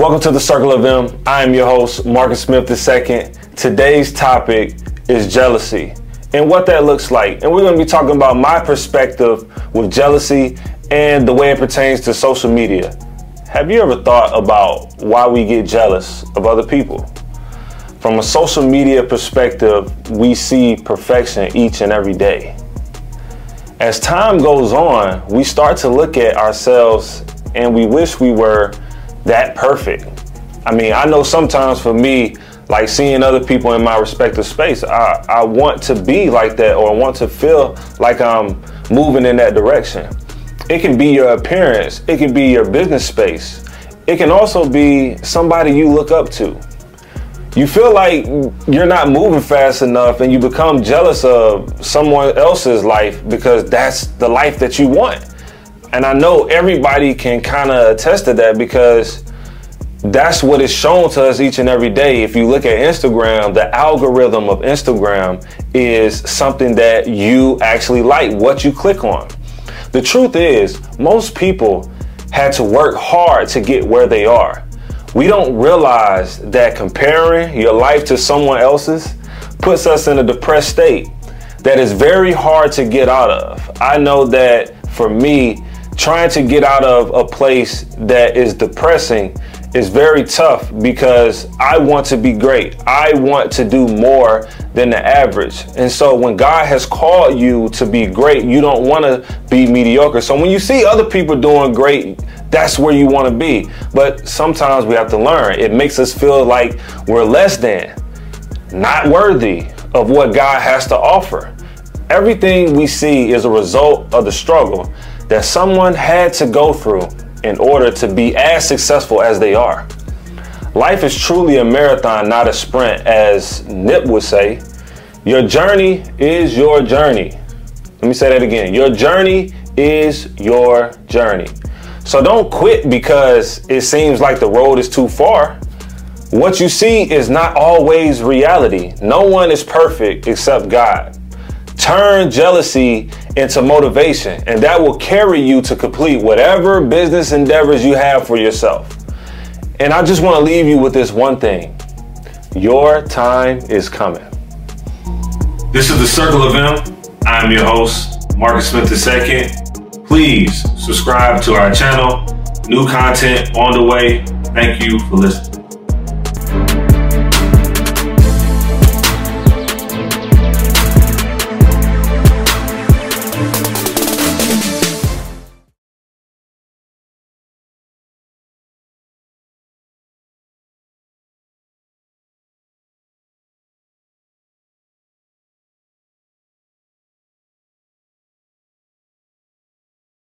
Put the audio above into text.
Welcome to the Circle of M. I am your host, Marcus Smith II. Today's topic is jealousy and what that looks like. And we're going to be talking about my perspective with jealousy and the way it pertains to social media. Have you ever thought about why we get jealous of other people? From a social media perspective, we see perfection each and every day. As time goes on, we start to look at ourselves and we wish we were that perfect. I mean, I know sometimes for me, like seeing other people in my respective space, I, I want to be like that or want to feel like I'm moving in that direction. It can be your appearance, it can be your business space, it can also be somebody you look up to. You feel like you're not moving fast enough and you become jealous of someone else's life because that's the life that you want. And I know everybody can kind of attest to that because that's what is shown to us each and every day. If you look at Instagram, the algorithm of Instagram is something that you actually like, what you click on. The truth is, most people had to work hard to get where they are. We don't realize that comparing your life to someone else's puts us in a depressed state that is very hard to get out of. I know that for me, trying to get out of a place that is depressing is very tough because I want to be great. I want to do more than the average. And so when God has called you to be great, you don't want to be mediocre. So when you see other people doing great, that's where you want to be. But sometimes we have to learn. It makes us feel like we're less than, not worthy of what God has to offer. Everything we see is a result of the struggle that someone had to go through in order to be as successful as they are. Life is truly a marathon, not a sprint, as Nip would say. Your journey is your journey. Let me say that again. Your journey is your journey. So don't quit because it seems like the road is too far. What you see is not always reality. No one is perfect except God. Turn jealousy into motivation, and that will carry you to complete whatever business endeavors you have for yourself. And I just want to leave you with this one thing your time is coming. This is the Circle of M. I'm your host, Marcus Smith II. Please subscribe to our channel. New content on the way. Thank you for listening.